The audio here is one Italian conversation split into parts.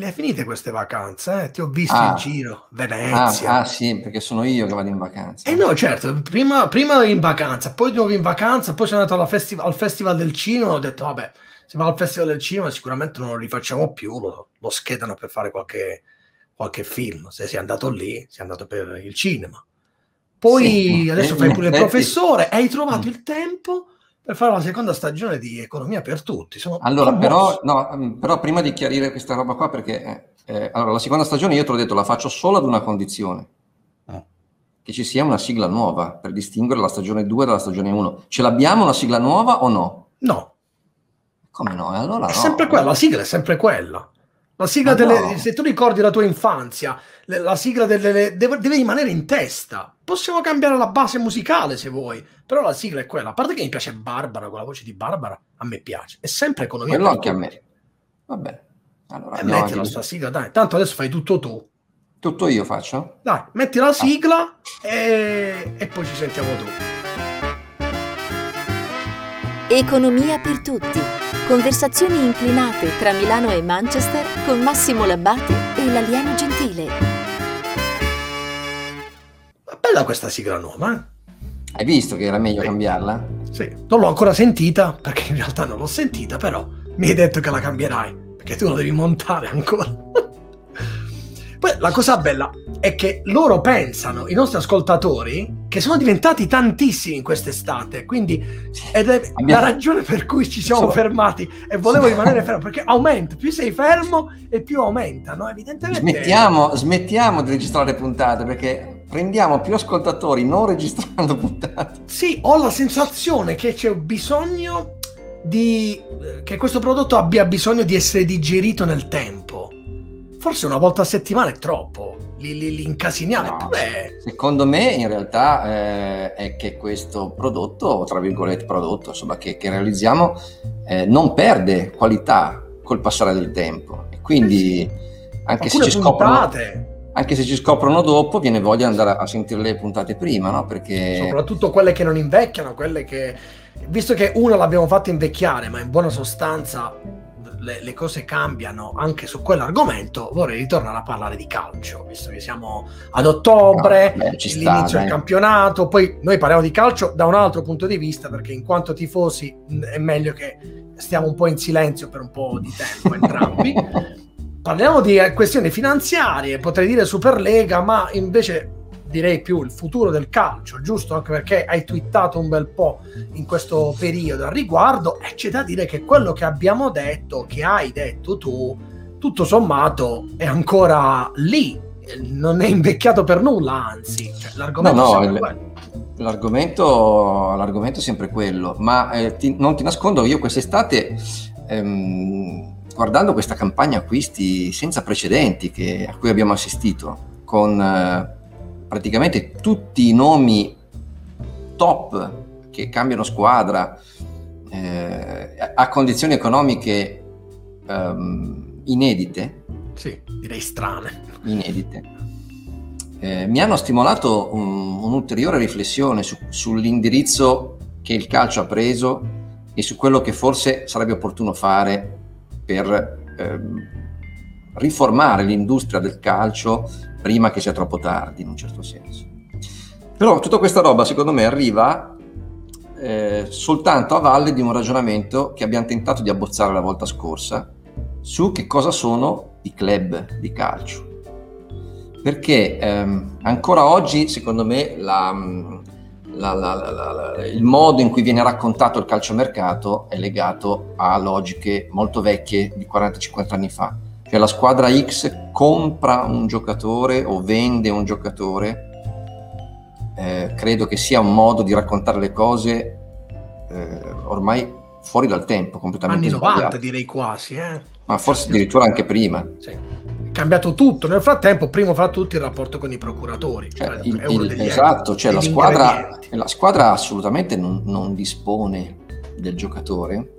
Le hai finite queste vacanze? Eh? Ti ho visto Ah. in giro, Ah, Venezia. ah, sì, perché sono io che vado in vacanza. Eh no, certo, prima, prima in vacanza, poi di nuovo in vacanza, poi sono andato festi- al Festival del Cinema, ho detto, vabbè, se va al Festival del Cinema sicuramente non lo rifacciamo più, lo, lo schedano per fare qualche, qualche film, se sei andato lì, sei andato per il cinema. Poi Sì, adesso fai pure il professore, hai trovato Mm. il tempo per fare la seconda stagione di Economia per Tutti. Sono Allora, però, no, mm, però prima di chiarire questa roba qua, perché eh, eh, allora, la seconda stagione io te l'ho detto, la faccio solo ad una condizione, Ah. che ci sia una sigla nuova per distinguere la stagione 2 dalla stagione 1. Ce l'abbiamo una sigla nuova o no? No, Come no? Allora È no. sempre quella, la sigla è sempre quella. La sigla delle, no. se tu ricordi la tua infanzia, la sigla delle, deve, deve rimanere in testa. Possiamo cambiare la base musicale se vuoi, però la sigla è quella. A parte che mi piace Barbara, con la voce di Barbara, a me piace. È sempre economia. Quello anche a me. Va bene. Allora, E andiamo mettila avanti. sta sigla, dai. Tanto adesso fai tutto tu. Tutto io faccio? Dai, metti la sigla e, e poi ci sentiamo tu. Economia per tutti. Conversazioni inclinate tra Milano e Manchester con Massimo Labbate e l'alieno gentile. Bella questa sigla nuova, eh? Hai visto che era meglio Sì. cambiarla? Sì, non l'ho ancora sentita, perché in realtà non l'ho sentita, però mi hai detto che la cambierai, perché tu la devi montare ancora. Poi la cosa bella è che loro pensano, i nostri ascoltatori, che sono diventati tantissimi in quest'estate, quindi ed è Abbiamo- la ragione per cui ci siamo fermati e volevo rimanere fermo, perché aumenta, più sei fermo e più aumenta, no? Evidentemente... Smettiamo, smettiamo di registrare puntate perché prendiamo più ascoltatori non registrando puntate. Sì, ho la sensazione che c'è bisogno di eh, che questo prodotto abbia bisogno di essere digerito nel tempo. Forse una volta a settimana è troppo. Li, li, li incasiniamo. No. Secondo me in realtà eh, è che questo prodotto, tra virgolette prodotto, insomma, che, che realizziamo eh, non perde qualità col passare del tempo. E quindi anche se, ci scoprono, anche se ci scoprono dopo, viene voglia di andare a sentire le puntate prima, no? Perché soprattutto quelle che non invecchiano, quelle che, visto che una l'abbiamo fatta invecchiare, ma in buona sostanza le, le cose cambiano anche su quell'argomento, vorrei ritornare a parlare di calcio, visto che siamo ad ottobre, No, beh, ci sta, l'inizio del campionato, poi noi parliamo di calcio da un altro punto di vista, perché in quanto tifosi è meglio che stiamo un po' in silenzio per un po' di tempo entrambi. Parliamo di eh, questioni finanziarie, potrei dire Superlega, ma invece direi più il futuro del calcio, giusto? Anche perché hai twittato un bel po' in questo periodo al riguardo e c'è da dire che quello che abbiamo detto, che hai detto tu, tutto sommato è ancora lì, eh, non è invecchiato per nulla, anzi, cioè, l'argomento No, no, è sempre quello. L'argomento, l'argomento è sempre quello, ma eh, ti- non ti nascondo, io quest'estate, ehm, guardando questa campagna acquisti senza precedenti che- a cui abbiamo assistito, con eh, praticamente tutti i nomi top che cambiano squadra eh, a- condizioni economiche ehm, inedite, Sì, direi strane. inedite, eh, mi hanno stimolato un- un'ulteriore riflessione su- sull'indirizzo che il calcio ha preso e su quello che forse sarebbe opportuno fare per ehm, riformare l'industria del calcio prima che sia troppo tardi, in un certo senso. Però tutta questa roba, secondo me, arriva eh, soltanto a valle di un ragionamento che abbiamo tentato di abbozzare la volta scorsa su che cosa sono i club di calcio. Perché ehm, ancora oggi, secondo me, la, la- la- la- il modo in cui viene raccontato il calciomercato è legato a logiche molto vecchie di 40-50 anni fa. Cioè la squadra X compra un giocatore o vende un giocatore. Eh, credo che sia un modo di raccontare le cose eh, ormai fuori dal tempo, completamente Anni 90 sbagliato. direi quasi, eh. Ma forse addirittura anche prima. Sì. Cambiato tutto. Nel frattempo, primo fra tutti, il rapporto con i procuratori. Cioè, Cioè, il- il- esatto, cioè la squadra, la squadra assolutamente non, non dispone del giocatore,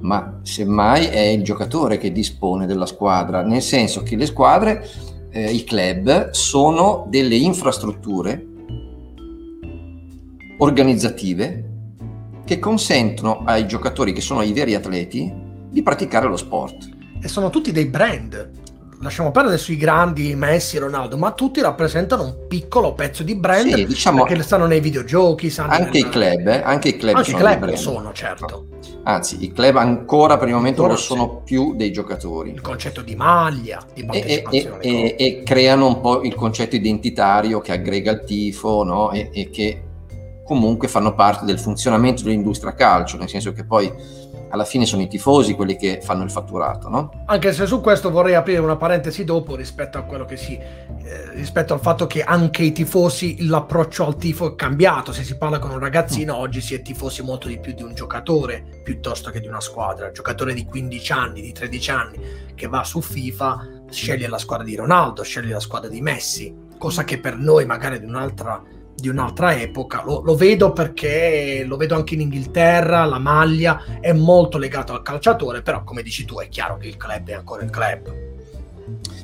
ma semmai è il giocatore che dispone della squadra, nel senso che le squadre, eh, i club, sono delle infrastrutture organizzative che consentono ai giocatori che sono i veri atleti di praticare lo sport. E sono tutti dei brand. Lasciamo perdere sui grandi Messi, Ronaldo, ma tutti rappresentano un piccolo pezzo di brand sì, diciamo, perché stanno nei videogiochi. Anche nel... i club, eh? anche i club, anche sono, club lo sono, certo. Anzi, i club ancora per il momento ancora lo sono sì. più dei giocatori. Il concetto di maglia, di e, e, e, e, creano un po' il concetto identitario che aggrega il tifo no? e che comunque fanno parte del funzionamento dell'industria calcio, nel senso che poi alla fine sono i tifosi quelli che fanno il fatturato, no? Anche se su questo vorrei aprire una parentesi dopo rispetto a quello che si eh, rispetto al fatto che anche i tifosi l'approccio al tifo è cambiato, se si parla con un ragazzino mm. oggi si è tifosi molto di più di un giocatore piuttosto che di una squadra, un giocatore di 15 anni, di 13 anni che va su FIFA sceglie la squadra di Ronaldo, sceglie la squadra di Messi, cosa che per noi magari di un'altra di un'altra epoca. Lo, lo, vedo perché lo vedo anche in Inghilterra, la maglia è molto legato al calciatore, però come dici tu è chiaro che il club è ancora il club.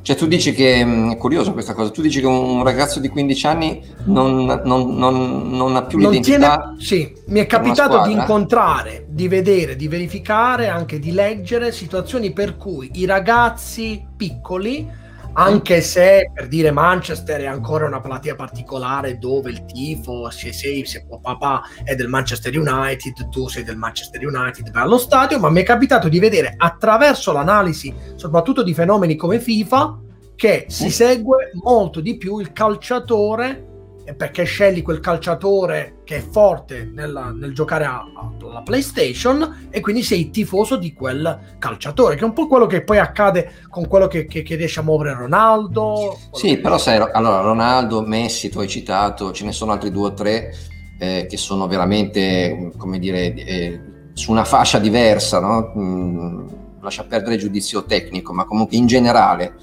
Cioè tu dici che, mm, è curioso questa cosa, tu dici che un ragazzo di 15 anni non, non, non, non ha più l'identità? Tiene, sì, mi è capitato di incontrare, di vedere, di verificare, anche di leggere situazioni per cui i ragazzi piccoli anche se per dire Manchester è ancora una platea particolare dove il tifo, se sei, se papà è del Manchester United, tu sei del Manchester United, vai allo stadio, ma mi è capitato di vedere attraverso l'analisi, soprattutto di fenomeni come FIFA, che si segue molto di più il calciatore perché scegli quel calciatore che è forte nella, nel giocare alla PlayStation e quindi sei tifoso di quel calciatore, che è un po' quello che poi accade con quello che, che, che riesce a muovere Ronaldo. Sì, però sai, allora Ronaldo, Messi, tu hai citato, ce ne sono altri due o tre eh, che sono veramente, come dire, eh, su una fascia diversa, no? mm, lascia perdere il giudizio tecnico, ma comunque in generale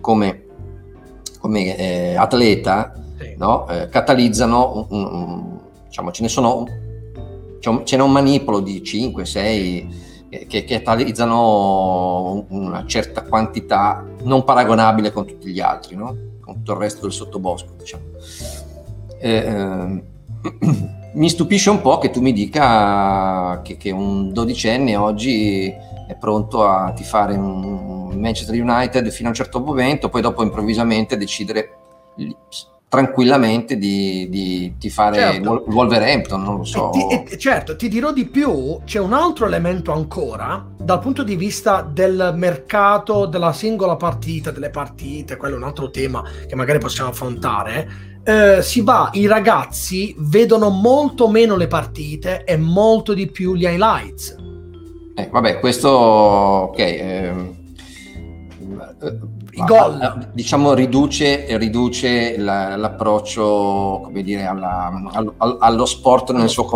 come, come eh, atleta no? eh, catalizzano, un, un, diciamo, ce ne sono, ce n'è un manipolo di 5, 6 eh, che, catalizzano una certa quantità non paragonabile con tutti gli altri, no? con tutto il resto del sottobosco. Diciamo. Eh, eh, mi stupisce un po' che tu mi dica che, che, un dodicenne oggi è pronto a tifare un Manchester United fino a un certo momento, poi dopo improvvisamente decidere tranquillamente di, di, di fare certo. Wolverhampton, non lo so. E ti, e, certo, ti dirò di più, c'è un altro elemento ancora dal punto di vista del mercato della singola partita, delle partite, quello è un altro tema che magari possiamo affrontare. Eh, si va, i ragazzi vedono molto meno le partite e molto di più gli highlights. Eh, vabbè, questo ok. Eh, gol. Diciamo riduce, riduce la, l'approccio come dire, alla, al, allo sport nel suo...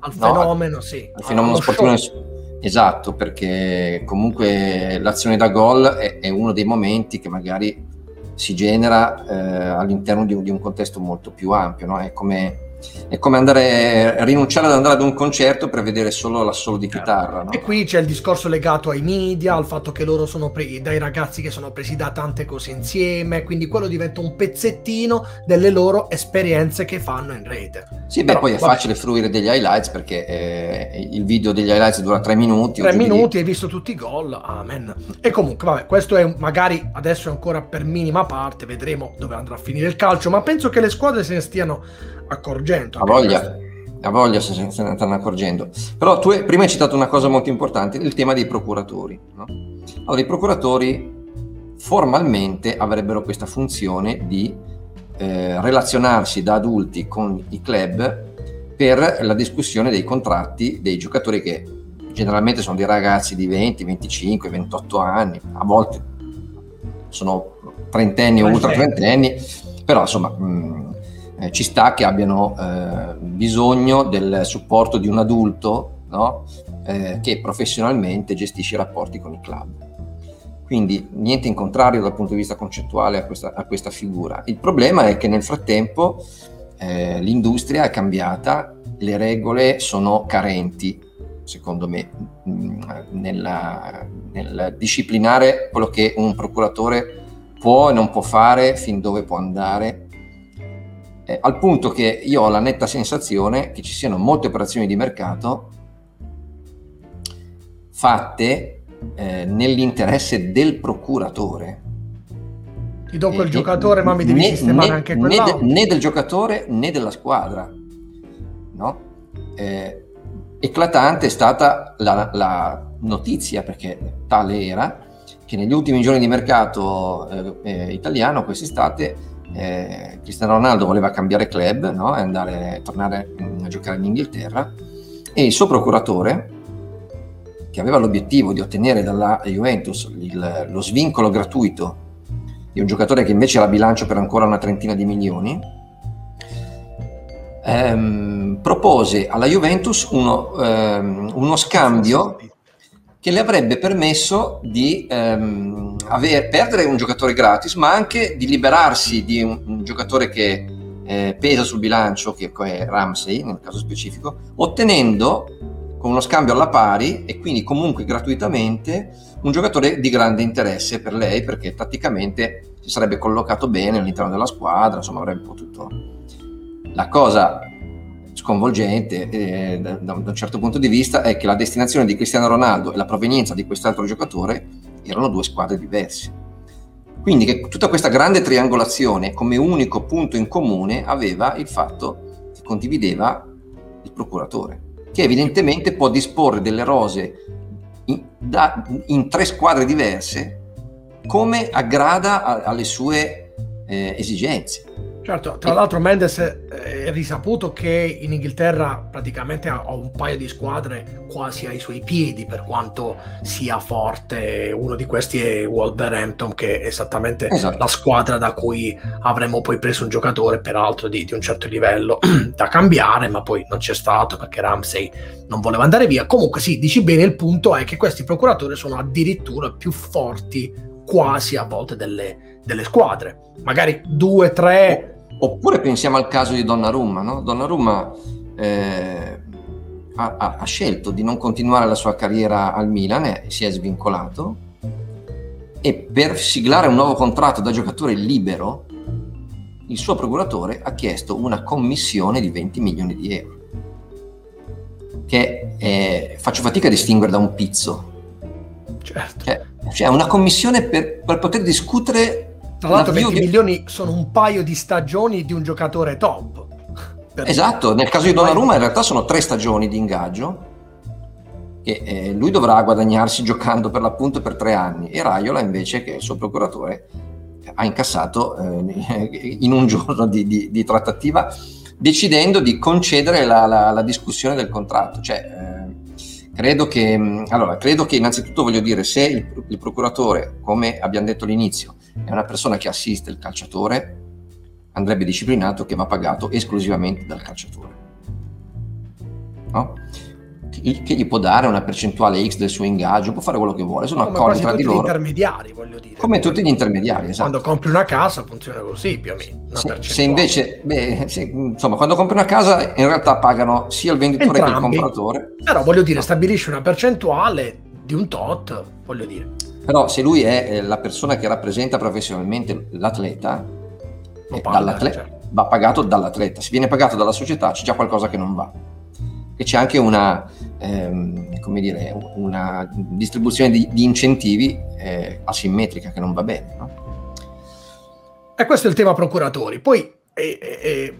Al fenomeno, sì. Al fenomeno sportivo nel suo, Esatto, perché comunque l'azione da gol è, è, uno dei momenti che magari si genera eh, all'interno di, di, un contesto molto più ampio, no? È come è come andare, rinunciare ad andare ad un concerto per vedere solo l'assolo di chitarra. No? E qui c'è il discorso legato ai media, al fatto che loro sono presi dai ragazzi che sono presi da tante cose insieme, quindi quello diventa un pezzettino delle loro esperienze che fanno in rete. Sì, beh, Però, poi è vabbè. facile fruire degli highlights perché eh, il video degli highlights dura tre minuti. Tre minuti, di... hai visto tutti i gol, amen. E comunque, vabbè, questo è magari adesso è ancora per minima parte, vedremo dove andrà a finire il calcio, ma penso che le squadre se ne stiano accorgendo. A voglia, a voglia se, se ne stanno accorgendo. Però tu prima hai citato una cosa molto importante, il tema dei procuratori. No? Allora, i procuratori formalmente avrebbero questa funzione di eh, relazionarsi da adulti con i club per la discussione dei contratti dei giocatori che generalmente sono dei ragazzi di 20, 25, 28 anni, a volte sono trentenni o ultra trentenni, però insomma mh, eh, ci sta che abbiano eh, bisogno del supporto di un adulto no? eh, che professionalmente gestisce i rapporti con i club. Quindi niente in contrario dal punto di vista concettuale a questa, a questa figura. Il problema è che nel frattempo eh, l'industria è cambiata, le regole sono carenti, secondo me, mm, nella, nel disciplinare quello che un procuratore può e non può fare, fin dove può andare eh, al punto che io ho la netta sensazione che ci siano molte operazioni di mercato fatte eh, nell'interesse del procuratore, Ti do quel eh, giocatore, ma mi devi né, sistemare né, anche né, de, né, del giocatore né della squadra. No? Eh, eclatante è stata la, la, notizia, perché tale era, che negli ultimi giorni di mercato eh, eh, italiano, quest'estate, eh, Cristiano Ronaldo voleva cambiare club no? e andare, tornare a giocare in Inghilterra e il suo procuratore, che aveva l'obiettivo di ottenere dalla Juventus il, lo svincolo gratuito di un giocatore che invece era bilancio per ancora una trentina di milioni, ehm, propose alla Juventus uno, ehm, uno, scambio che le avrebbe permesso di ehm, aver, perdere un giocatore gratis, ma anche di liberarsi di un, un giocatore che eh, pesa sul bilancio, che è Ramsey nel caso specifico, ottenendo con uno scambio alla pari e quindi comunque gratuitamente un giocatore di grande interesse per lei perché tatticamente si sarebbe collocato bene all'interno della squadra, insomma avrebbe potuto... La cosa sconvolgente eh, da, da, un certo punto di vista è che la destinazione di Cristiano Ronaldo e la provenienza di quest'altro giocatore erano due squadre diverse. Quindi che tutta questa grande triangolazione come unico punto in comune aveva il fatto che condivideva il procuratore che evidentemente può disporre delle rose in, da, in tre squadre diverse come aggrada a, alle sue eh, esigenze. Certo, tra l'altro Mendes è risaputo che in Inghilterra praticamente ha un paio di squadre quasi ai suoi piedi per quanto sia forte. Uno di questi è Wolverhampton che è esattamente esatto. la squadra da cui avremmo poi preso un giocatore peraltro di, di un certo livello da cambiare, ma poi non c'è stato perché Ramsey non voleva andare via. Comunque sì, dici bene, il punto è che questi procuratori sono addirittura più forti quasi a volte delle, delle squadre. Magari due, tre Oppure pensiamo al caso di Donnarumma, no? Donnarumma eh, ha, ha, scelto di non continuare la sua carriera al Milan e si è svincolato e per siglare un nuovo contratto da giocatore libero il suo procuratore ha chiesto una commissione di 20 milioni di euro che è, faccio fatica a distinguere da un pizzo certo. cioè, cioè una commissione per, per poter discutere tra l'altro 20 di... milioni sono un paio di stagioni di un giocatore top. Esatto, nel caso di Donnarumma in realtà sono tre stagioni di ingaggio che eh, lui dovrà guadagnarsi giocando per l'appunto per tre anni e Raiola invece che è il suo procuratore ha incassato eh, in un giorno di, di, di, trattativa decidendo di concedere la, la, la discussione del contratto. Cioè, eh, credo, che, allora, credo che innanzitutto voglio dire se il, il procuratore, come abbiamo detto all'inizio, è una persona che assiste il calciatore, andrebbe disciplinato che va pagato esclusivamente dal calciatore. No? Che gli può dare una percentuale X del suo ingaggio, può fare quello che vuole, sono Come accordi tra di loro. Come intermediari, voglio dire. Come tutti gli intermediari, esatto. Quando compri una casa funziona così più o meno. Se, se, invece, beh, se, insomma, quando compri una casa in realtà pagano sia il venditore Entrambi. che il compratore. Però voglio dire, no. stabilisci una percentuale di un tot, voglio dire. Però se lui è eh, la persona che rappresenta professionalmente l'atleta, eh, paga, certo. va pagato dall'atleta. Se viene pagato dalla società c'è già qualcosa che non va. E c'è anche una, ehm, come dire, una distribuzione di, di incentivi eh, asimmetrica che non va bene. No? E questo è il tema procuratori. Poi eh, eh,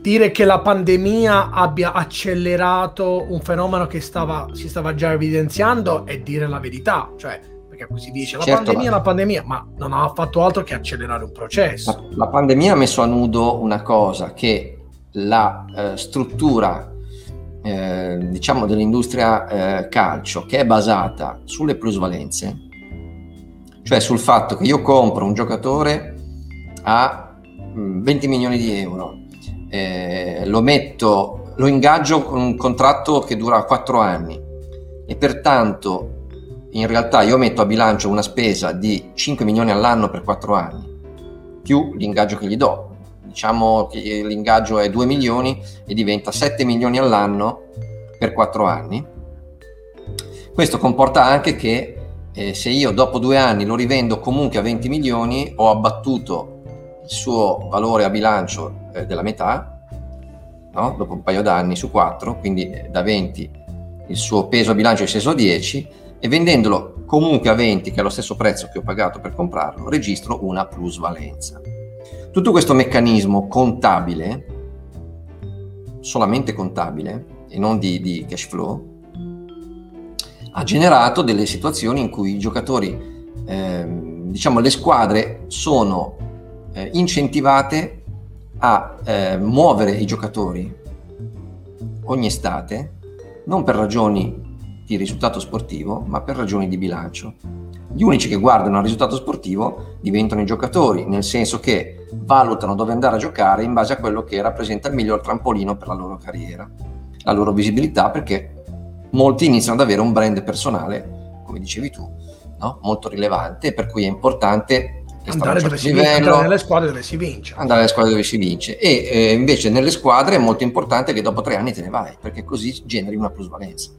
dire che la pandemia abbia accelerato un fenomeno che stava, si stava già evidenziando è dire la verità. Cioè, perché poi si dice la certo, pandemia, la... la pandemia, ma non ha fatto altro che accelerare un processo. La, la pandemia ha messo a nudo una cosa, che la eh, struttura eh, diciamo dell'industria eh, calcio che è basata sulle plusvalenze, cioè sul fatto che io compro un giocatore a 20 mm, milioni di euro, eh, lo metto, lo ingaggio con un contratto che dura 4 anni e pertanto in realtà io metto a bilancio una spesa di 5 milioni all'anno per 4 anni, più l'ingaggio che gli do. Diciamo che l'ingaggio è 2 milioni e diventa 7 milioni all'anno per 4 anni. Questo comporta anche che eh, se io dopo due anni lo rivendo comunque a 20 milioni, ho abbattuto il suo valore a bilancio eh, della metà, no? dopo un paio d'anni su 4, quindi da 20 il suo peso a bilancio è sceso a 10 e vendendolo comunque a 20, che è lo stesso prezzo che ho pagato per comprarlo, registro una plusvalenza. Tutto questo meccanismo contabile, solamente contabile e non di, di cash flow, ha generato delle situazioni in cui i giocatori, eh, diciamo le squadre, sono eh, incentivate a eh, muovere i giocatori ogni estate, non per ragioni di risultato sportivo, ma per ragioni di bilancio. Gli unici che guardano al risultato sportivo diventano i giocatori, nel senso che valutano dove andare a giocare in base a quello che rappresenta il miglior trampolino per la loro carriera, la loro visibilità, perché molti iniziano ad avere un brand personale, come dicevi tu, no? molto rilevante, per cui è importante andare, dove si livello, vince, andare nelle squadre dove si vince. Andare nelle squadre dove si vince. E eh, invece nelle squadre è molto importante che dopo tre anni te ne vai, perché così generi una plusvalenza.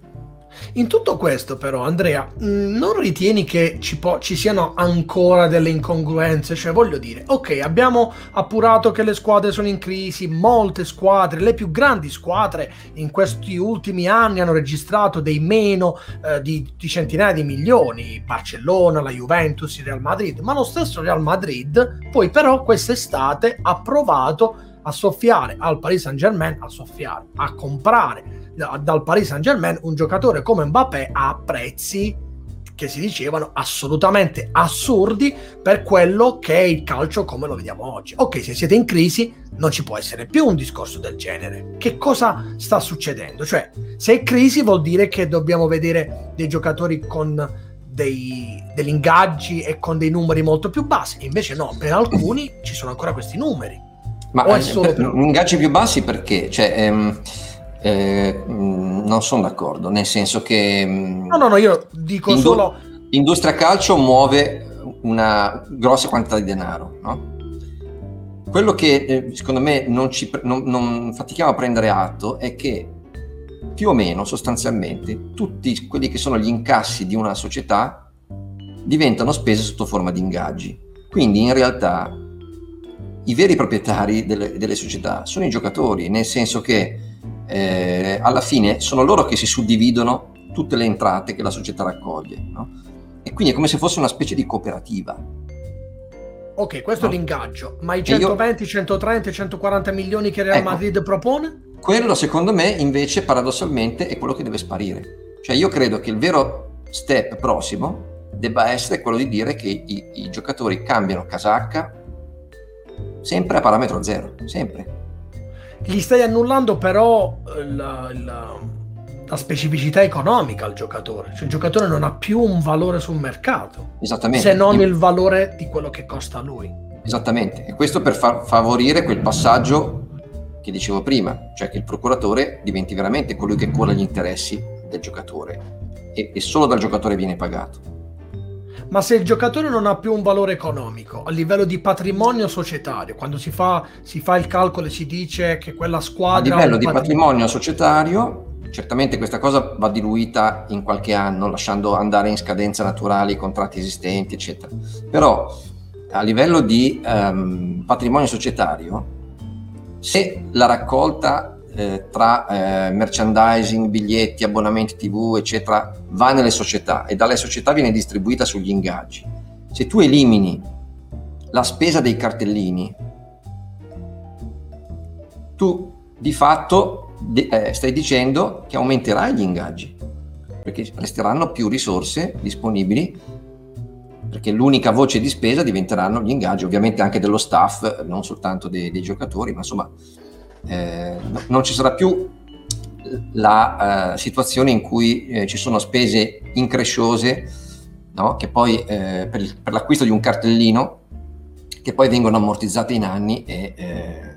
In tutto questo però Andrea, mm, non ritieni che ci, po- ci, siano ancora delle incongruenze? Cioè voglio dire, ok, abbiamo appurato che le squadre sono in crisi, molte squadre, le più grandi squadre in questi ultimi anni hanno registrato dei meno eh, di, di centinaia di milioni, Barcellona, la Juventus, il Real Madrid, ma lo stesso Real Madrid poi però quest'estate ha provato a soffiare al Paris Saint Germain, a soffiare, a comprare dal Paris Saint Germain un giocatore come Mbappé a prezzi che si dicevano assolutamente assurdi per quello che è il calcio come lo vediamo oggi. Ok, se siete in crisi non ci può essere più un discorso del genere. Che cosa sta succedendo? Cioè, se è crisi vuol dire che dobbiamo vedere dei giocatori con dei, degli ingaggi e con dei numeri molto più bassi. Invece no, per alcuni ci sono ancora questi numeri. Ma o è solo per, ingaggi più bassi perché? Cioè, ehm eh, mm, non sono d'accordo, nel senso che... Mm, no, no, no, io dico indu- solo... Industria calcio muove una grossa quantità di denaro, no? Quello che eh, secondo me non, ci, non, non fatichiamo a prendere atto è che più o meno sostanzialmente tutti quelli che sono gli incassi di una società diventano spese sotto forma di ingaggi. Quindi in realtà i veri proprietari delle, delle società sono i giocatori, nel senso che eh, alla fine sono loro che si suddividono tutte le entrate che la società raccoglie. No? E quindi è come se fosse una specie di cooperativa. Ok, questo no? è l'ingaggio, ma i 120, io... 130, 140 milioni che Real ecco, Madrid propone? Quello secondo me invece paradossalmente è quello che deve sparire. Cioè io credo che il vero step prossimo debba essere quello di dire che i, i giocatori cambiano casacca sempre a parametro zero, sempre. Gli stai annullando però eh, la, la, la, specificità economica al giocatore, cioè il giocatore non ha più un valore sul mercato, Esattamente. se non il valore di quello che costa a lui. Esattamente, e questo per far favorire quel passaggio che dicevo prima, cioè che il procuratore diventi veramente colui che cura gli interessi del giocatore. E, e solo dal giocatore viene pagato ma se il giocatore non ha più un valore economico a livello di patrimonio societario, quando si fa, si fa il calcolo e si dice che quella squadra... A livello di patrimonio, patrimonio societario, certamente questa cosa va diluita in qualche anno, lasciando andare in scadenza naturali i contratti esistenti, eccetera. Però a livello di um, patrimonio societario, se la raccolta eh, tra eh, merchandising, biglietti, abbonamenti TV, eccetera, va nelle società e dalle società viene distribuita sugli ingaggi. Se tu elimini la spesa dei cartellini, tu di fatto eh, stai dicendo che aumenterai gli ingaggi, perché resteranno più risorse disponibili perché l'unica voce di spesa diventeranno gli ingaggi, ovviamente anche dello staff, non soltanto dei, dei giocatori, ma insomma eh, non ci sarà più la uh, situazione in cui eh, ci sono spese incresciose no? che poi eh, per, il, per, l'acquisto di un cartellino che poi vengono ammortizzate in anni e, eh,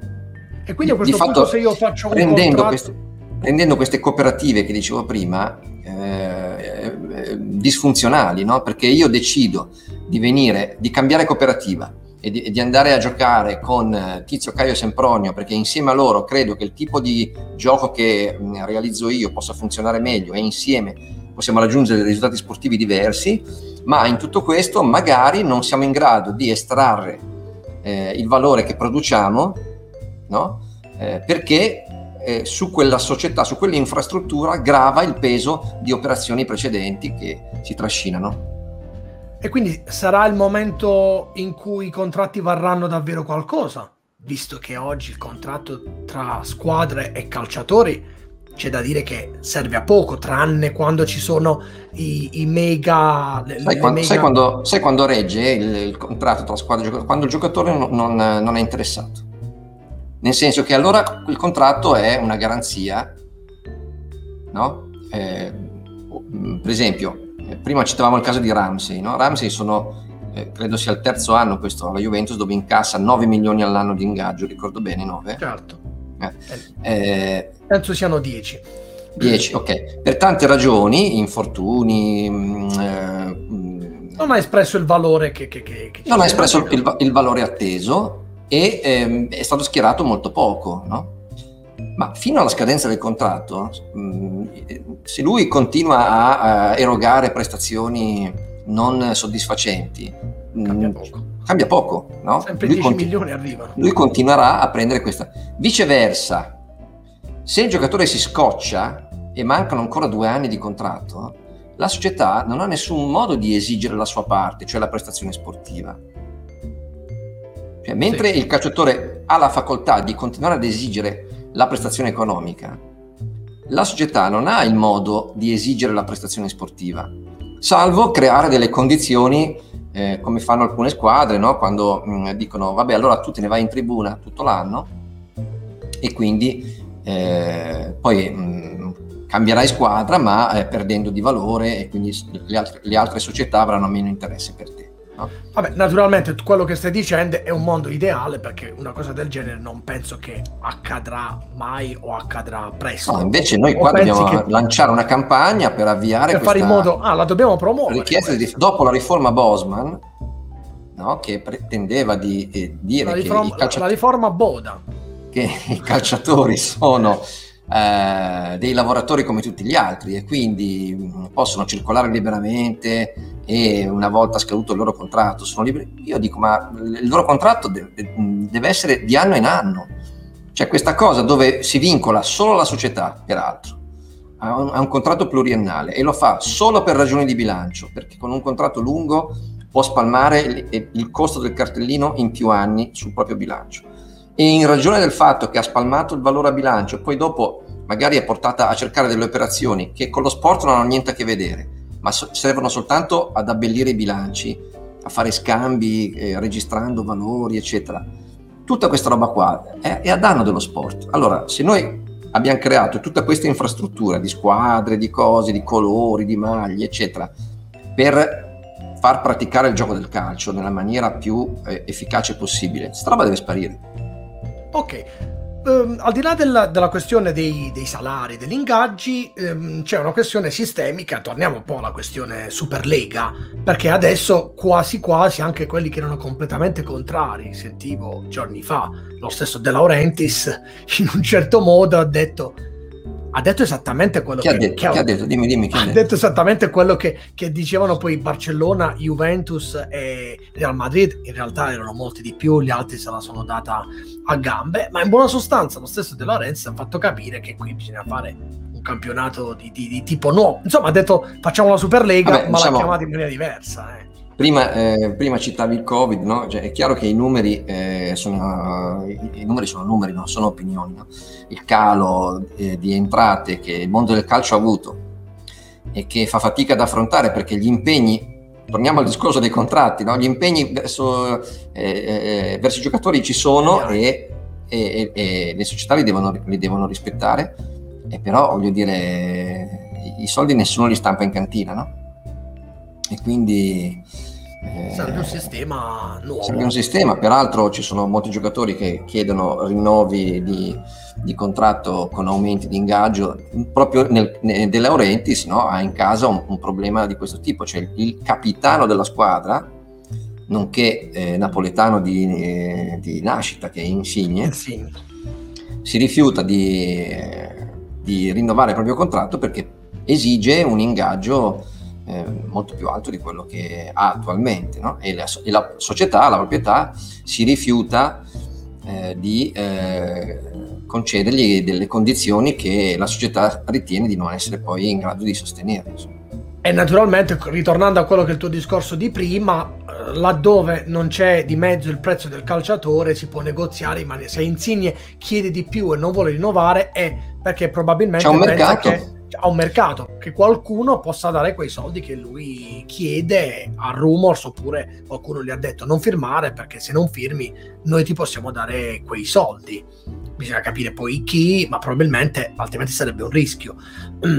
e quindi a questo punto fatto, se io faccio un prendendo, queste, prendendo queste cooperative che dicevo prima eh, disfunzionali no? perché io decido di venire di cambiare cooperativa e di, e di, andare a giocare con eh, Tizio Caio Sempronio perché insieme a loro credo che il tipo di gioco che mh, realizzo io possa funzionare meglio e insieme possiamo raggiungere risultati sportivi diversi, ma in tutto questo magari non siamo in grado di estrarre eh, il valore che produciamo no? eh, perché eh, su quella società, su quell'infrastruttura grava il peso di operazioni precedenti che si trascinano. E quindi sarà il momento in cui i contratti varranno davvero qualcosa, visto che oggi il contratto tra squadre e calciatori c'è da dire che serve a poco, tranne quando ci sono i, i mega, sai, quando, mega... Sai, quando, sai, quando, regge il, il, contratto tra squadre e giocatori? Quando il giocatore non, non, non, è interessato. Nel senso che allora il contratto è una garanzia, no? Eh, per esempio, eh, prima citavamo il caso di Ramsey, no? Ramsey sono, eh, credo sia il terzo anno questo alla Juventus dove incassa 9 milioni all'anno di ingaggio, ricordo bene 9? Certo. Eh, eh Penso siano 10. 10, ok. Per tante ragioni, infortuni... Mh, mm, eh, mm, non ha espresso il valore che... che, che, che non ha espresso il, il, valore atteso e ehm, è stato schierato molto poco, no? Ma fino alla scadenza del contratto, mm, se lui continua a, a, erogare prestazioni non soddisfacenti, cambia poco, cambia poco no? Sempre lui 10 continu- milioni arrivano. Lui continuerà a prendere questa. Viceversa, se il giocatore si scoccia e mancano ancora due anni di contratto, la società non ha nessun modo di esigere la sua parte, cioè la prestazione sportiva. Cioè, mentre sì. il calciatore ha la facoltà di continuare ad esigere la prestazione economica, la società non ha il modo di esigere la prestazione sportiva, salvo creare delle condizioni eh, come fanno alcune squadre, no? quando mh, mm, dicono vabbè allora tu te ne vai in tribuna tutto l'anno e quindi eh, poi mh, mm, cambierai squadra ma eh, perdendo di valore e quindi le altre, le altre, società avranno meno interesse per te. No? Vabbè, naturalmente quello che stai dicendo è un mondo ideale perché una cosa del genere non penso che accadrà mai o accadrà presto. No, invece noi qua dobbiamo che... lanciare una campagna per avviare per fare in modo, ah, la dobbiamo promuovere. Di, dopo la riforma Bosman, no, che pretendeva di eh, dire la riforma, che calciatori... la riforma Boda che i calciatori sono eh, dei lavoratori come tutti gli altri e quindi mm, possono circolare liberamente e una volta scaduto il loro contratto sono liberi. Io dico, ma il loro contratto deve, essere di anno in anno. Cioè questa cosa dove si vincola solo la società, peraltro, ha un, ha un contratto pluriennale e lo fa solo per ragioni di bilancio, perché con un contratto lungo può spalmare il, il costo del cartellino in più anni sul proprio bilancio e in ragione del fatto che ha spalmato il valore a bilancio, poi dopo magari è portata a cercare delle operazioni che con lo sport non hanno niente a che vedere, ma so- servono soltanto ad abbellire i bilanci, a fare scambi, eh, registrando valori, eccetera. Tutta questa roba qua è, è a danno dello sport. Allora, se noi abbiamo creato tutta questa infrastruttura di squadre, di cose, di colori, di maglie, eccetera, per far praticare il gioco del calcio nella maniera più eh, efficace possibile, questa roba deve sparire. Ok, um, al di là della, della questione dei, dei, salari, degli ingaggi, um, c'è una questione sistemica, torniamo un po' alla questione Superlega, perché adesso quasi quasi anche quelli che erano completamente contrari, sentivo giorni fa, lo stesso De Laurentiis, in un certo modo ha detto ha detto esattamente quello che, ha detto, che, che ha detto, dimmi, dimmi, ha detto. detto esattamente quello che, che, dicevano poi Barcellona, Juventus e Real Madrid. In realtà erano molti di più, gli altri se la sono data a gambe. Ma in buona sostanza, lo stesso De Lorenzo ha fatto capire che qui bisogna fare un campionato di, di, di tipo nuovo. Insomma, ha detto facciamo la Superlega, Vabbè, ma diciamo, l'ha chiamata in maniera diversa. Eh. Prima, eh, prima, citavi il Covid, no? cioè, è chiaro che i numeri, eh, sono, i, numeri sono numeri, non sono opinioni. No? Il calo eh, di entrate che il mondo del calcio ha avuto e che fa fatica ad affrontare perché gli impegni, torniamo al discorso dei contratti, no? gli impegni verso, eh, eh, verso, i giocatori ci sono e, e, e le società li devono, li devono, rispettare, e però voglio dire, i soldi nessuno li stampa in cantina, no? E quindi eh, serve un sistema nuovo. Serve un sistema, peraltro ci sono molti giocatori che chiedono rinnovi di, di contratto con aumenti di ingaggio. Proprio nel, nel De Laurentiis no, ha in casa un, un, problema di questo tipo, cioè il capitano della squadra, nonché eh, napoletano di, eh, di, nascita, che è Insigne, sì. si rifiuta di, di rinnovare il proprio contratto perché esige un ingaggio eh, molto più alto di quello che ha attualmente no? e, la, e, la, società, la proprietà si rifiuta eh, di eh, concedergli delle condizioni che la società ritiene di non essere poi in grado di sostenere. Insomma. E naturalmente, ritornando a quello che è il tuo discorso di prima, eh, laddove non c'è di mezzo il prezzo del calciatore, si può negoziare, ma se Insigne chiede di più e non vuole rinnovare è perché probabilmente c'è un mercato. che ha un mercato, che qualcuno possa dare quei soldi che lui chiede a Rumors oppure qualcuno gli ha detto non firmare perché se non firmi noi ti possiamo dare quei soldi. Bisogna capire poi chi, ma probabilmente altrimenti sarebbe un rischio,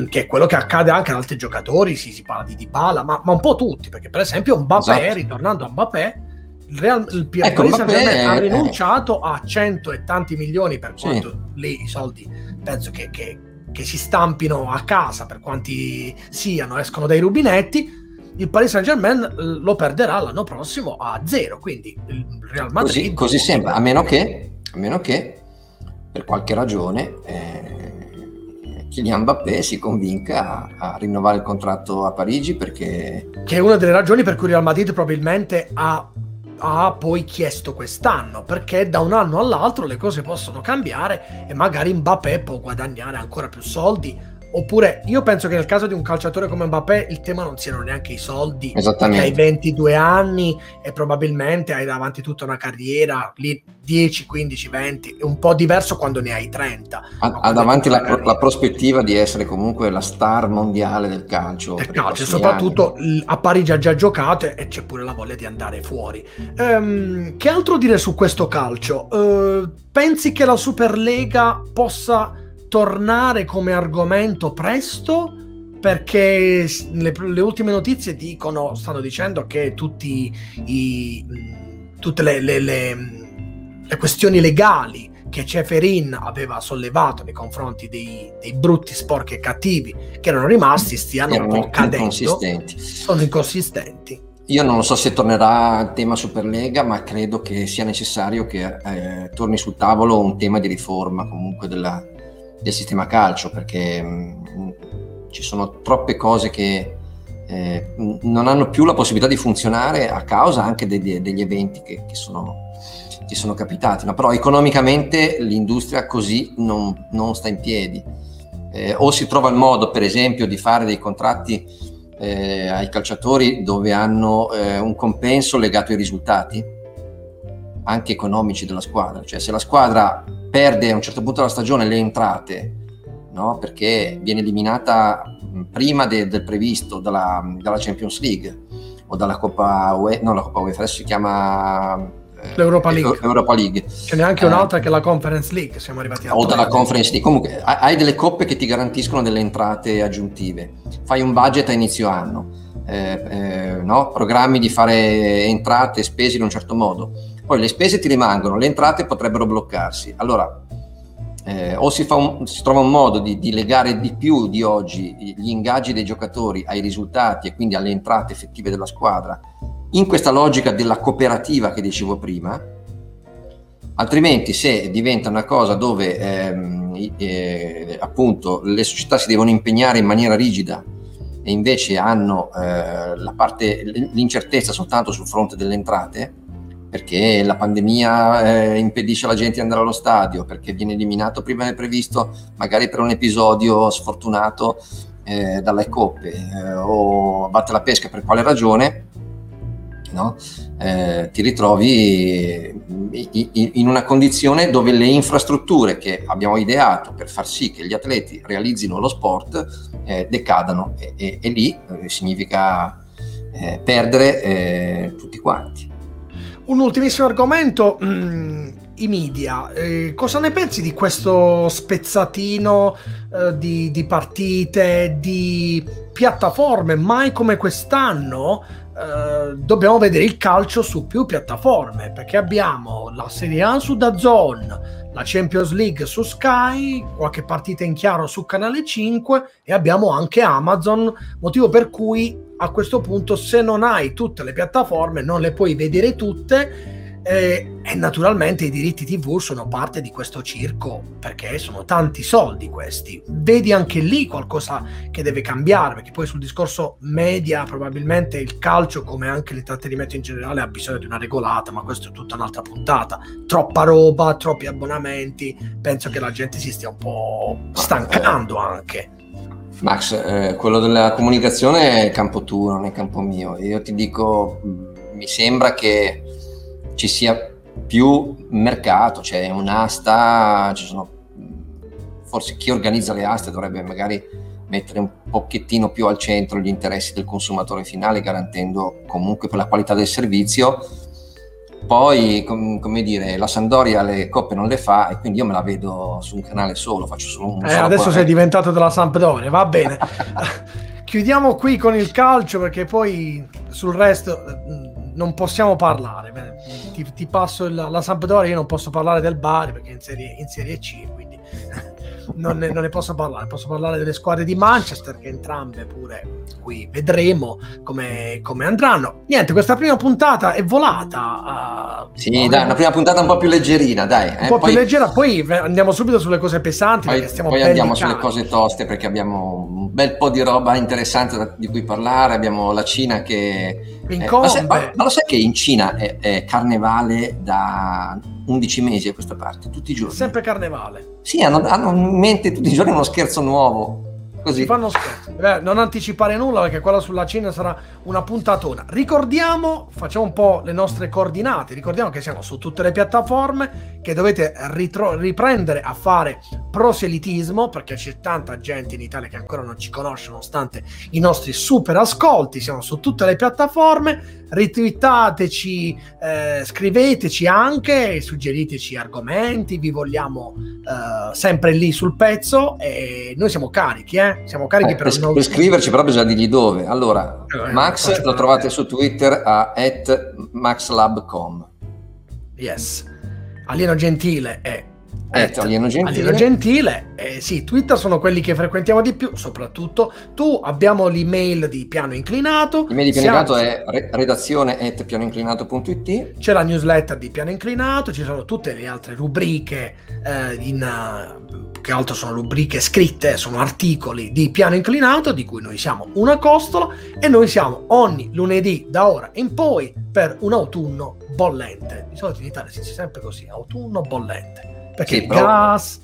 che è quello che accade anche ad altri giocatori, si, si parla di Dybala, ma, ma un po' tutti, perché per esempio Mbappé, esatto. ritornando a Mbappé, il, Real, il ecco, Mbappé, ha rinunciato a cento e tanti milioni per quanto sì. lì i soldi penso che, che che si stampino a casa per quanti siano, escono dai rubinetti, il Paris Saint Germain eh, lo perderà l'anno prossimo a zero. Quindi il Real Madrid. Così, così sembra, a meno che, a meno che per qualche ragione eh, Kylian Mbappé si convinca a, a, rinnovare il contratto a Parigi perché. Che è una delle ragioni per cui il Real Madrid probabilmente ha ha poi chiesto quest'anno, perché da un anno all'altro le cose possono cambiare e magari Mbappé può guadagnare ancora più soldi Oppure io penso che nel caso di un calciatore come Mbappé il tema non siano neanche i soldi. Esattamente. Hai 22 anni e probabilmente hai davanti tutta una carriera, lì 10, 15, 20, è un po' diverso quando ne hai 30. Ha, ha davanti la, la, prospettiva di essere comunque la star mondiale del calcio. Del calcio, soprattutto anni. a Parigi ha già giocato e c'è pure la voglia di andare fuori. Um, che altro dire su questo calcio? Uh, pensi che la Superlega possa tornare come argomento presto perché le, le, ultime notizie dicono, stanno dicendo che tutti i, tutte le, le, le, questioni legali che Ceferin aveva sollevato nei confronti dei, dei, brutti, sporchi e cattivi che erano rimasti stiano un po' cadendo, sono inconsistenti. Io non so se tornerà al tema Superlega, ma credo che sia necessario che eh, torni sul tavolo un tema di riforma comunque della, del sistema calcio perché mh, mm, ci sono troppe cose che eh, non hanno più la possibilità di funzionare a causa anche de- degli eventi che, che, sono, che, sono, capitati. No? Però economicamente l'industria così non, non sta in piedi. Eh, o si trova il modo, per esempio, di fare dei contratti eh, ai calciatori dove hanno eh, un compenso legato ai risultati, anche economici della squadra. Cioè se la squadra perde a un certo punto della stagione le entrate, no? perché viene eliminata prima de, del previsto dalla, dalla, Champions League o dalla Coppa UE, no la Coppa UEFA adesso si chiama eh, l'Europa League. Europa League. C'è neanche eh, un'altra che è la Conference League, siamo arrivati a... O dalla Conference League, comunque hai delle coppe che ti garantiscono delle entrate aggiuntive, fai un budget a inizio anno, eh, eh, no? programmi di fare entrate e spese in un certo modo poi le spese ti rimangono, le entrate potrebbero bloccarsi. Allora, eh, o si, un, si, trova un modo di, di, legare di più di oggi gli ingaggi dei giocatori ai risultati e quindi alle entrate effettive della squadra, in questa logica della cooperativa che dicevo prima, altrimenti se diventa una cosa dove ehm, eh, appunto le società si devono impegnare in maniera rigida e invece hanno eh, parte, l'incertezza soltanto sul fronte delle entrate, perché la pandemia eh, impedisce alla gente di andare allo stadio, perché viene eliminato prima del previsto, magari per un episodio sfortunato eh, dalle coppe eh, o batte la pesca per quale ragione, no? Eh, ti ritrovi in una condizione dove le infrastrutture che abbiamo ideato per far sì che gli atleti realizzino lo sport eh, decadano e, e, e lì eh, significa perdere tutti quanti. Un ultimissimo argomento, mm, i media. Eh, cosa ne pensi di questo spezzatino eh, di, di, partite, di piattaforme? Mai come quest'anno eh, dobbiamo vedere il calcio su più piattaforme, perché abbiamo la Serie A su DAZN, la Champions League su Sky, qualche partita in chiaro su Canale 5 e abbiamo anche Amazon, motivo per cui a questo punto se non hai tutte le piattaforme non le puoi vedere tutte eh, e naturalmente i diritti TV sono parte di questo circo perché sono tanti soldi questi. Vedi anche lì qualcosa che deve cambiare perché poi sul discorso media probabilmente il calcio come anche l'intrattenimento in generale ha bisogno di una regolata, ma questo è tutta un'altra puntata. Troppa roba, troppi abbonamenti, penso che la gente si stia un po' stancando anche. Max, eh, quello della comunicazione è campo tuo, non è campo mio. Io ti dico, mi sembra che ci sia più mercato, c'è cioè un'asta, ci sono, forse chi organizza le aste dovrebbe magari mettere un pochettino più al centro gli interessi del consumatore finale, garantendo comunque per la qualità del servizio. Poi, com- come dire, la Sandoria le coppe non le fa e quindi io me la vedo su un canale solo, faccio solo un... Eh, adesso sei diventato della Sampdoria, va bene. Chiudiamo qui con il calcio perché poi sul resto non possiamo parlare. Ti, ti passo il, la Sampdoria, io non posso parlare del Bari perché in serie, in serie C, quindi non ne, non ne, posso parlare. Posso parlare delle squadre di Manchester, che entrambe pure qui vedremo come, come andranno. Niente, questa prima puntata è volata. Uh, sì, dai, una prima puntata un po' più leggerina, dai. Eh, un po' poi, più leggera, poi andiamo subito sulle cose pesanti. Poi, poi andiamo sulle cose toste perché abbiamo un bel po' di roba interessante di cui parlare. Abbiamo la Cina che... Eh, ma, sai, ma, ma, lo sai che in Cina è, è carnevale da 11 mesi a questa parte, tutti i giorni. Sempre carnevale. Sì, hanno, hanno in mente tutti i giorni uno scherzo nuovo. Così. Si fanno scherzi. Beh, non anticipare nulla perché quella sulla Cina sarà una puntatona. Ricordiamo, facciamo un po' le nostre coordinate. Ricordiamo che siamo su tutte le piattaforme, che dovete ritro- riprendere a fare proselitismo perché c'è tanta gente in Italia che ancora non ci conosce nonostante i nostri super ascolti. Siamo su tutte le piattaforme ritwittateci, eh, scriveteci anche, suggeriteci argomenti, vi vogliamo eh, sempre lì sul pezzo e noi siamo carichi, eh? Siamo carichi eh, per, per, per scriverci però bisogna dirgli dove. Allora, eh, Max lo trovate su Twitter a maxlab.com. Yes. Alieno Gentile è eh, Alieno Gentile. Alieno Gentile. Eh, sì, Twitter sono quelli che frequentiamo di più, soprattutto tu. Abbiamo l'email di Piano Inclinato. L'email di Piano Inclinato è redazione at pianoinclinato.it. C'è la newsletter di Piano Inclinato, ci sono tutte le altre rubriche, eh, in, uh, che altro sono rubriche scritte, sono articoli di Piano Inclinato, di cui noi siamo una costola, e noi siamo ogni lunedì da ora in poi per un autunno bollente. Di solito in Italia si dice sempre così, autunno bollente perché sì, gas...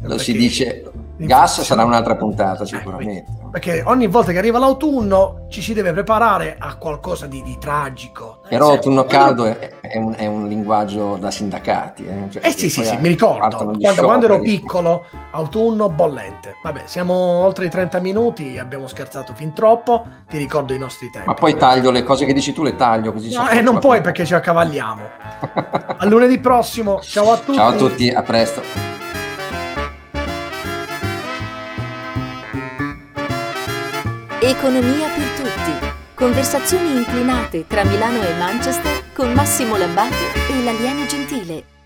Lo perché... si dice gas sarà un'altra puntata eh, sicuramente. Eh, perché ogni volta che arriva l'autunno ci si deve preparare a qualcosa di, di tragico. Però autunno caldo è, è, un, è, un, linguaggio da sindacati. Eh, cioè, eh sì, sì, sì, mi ricordo. Quando, quando, ero piccolo, autunno bollente. Vabbè, siamo oltre i 30 minuti, abbiamo scherzato fin troppo, ti ricordo i nostri tempi. Ma poi taglio le cose che dici tu, le taglio così. No, eh, non puoi perché ci accavalliamo. a lunedì prossimo, ciao a tutti. Ciao a tutti, a presto. Economia per tutti. Conversazioni inclinate tra Milano e Manchester con Massimo Labbate e l'alieno gentile.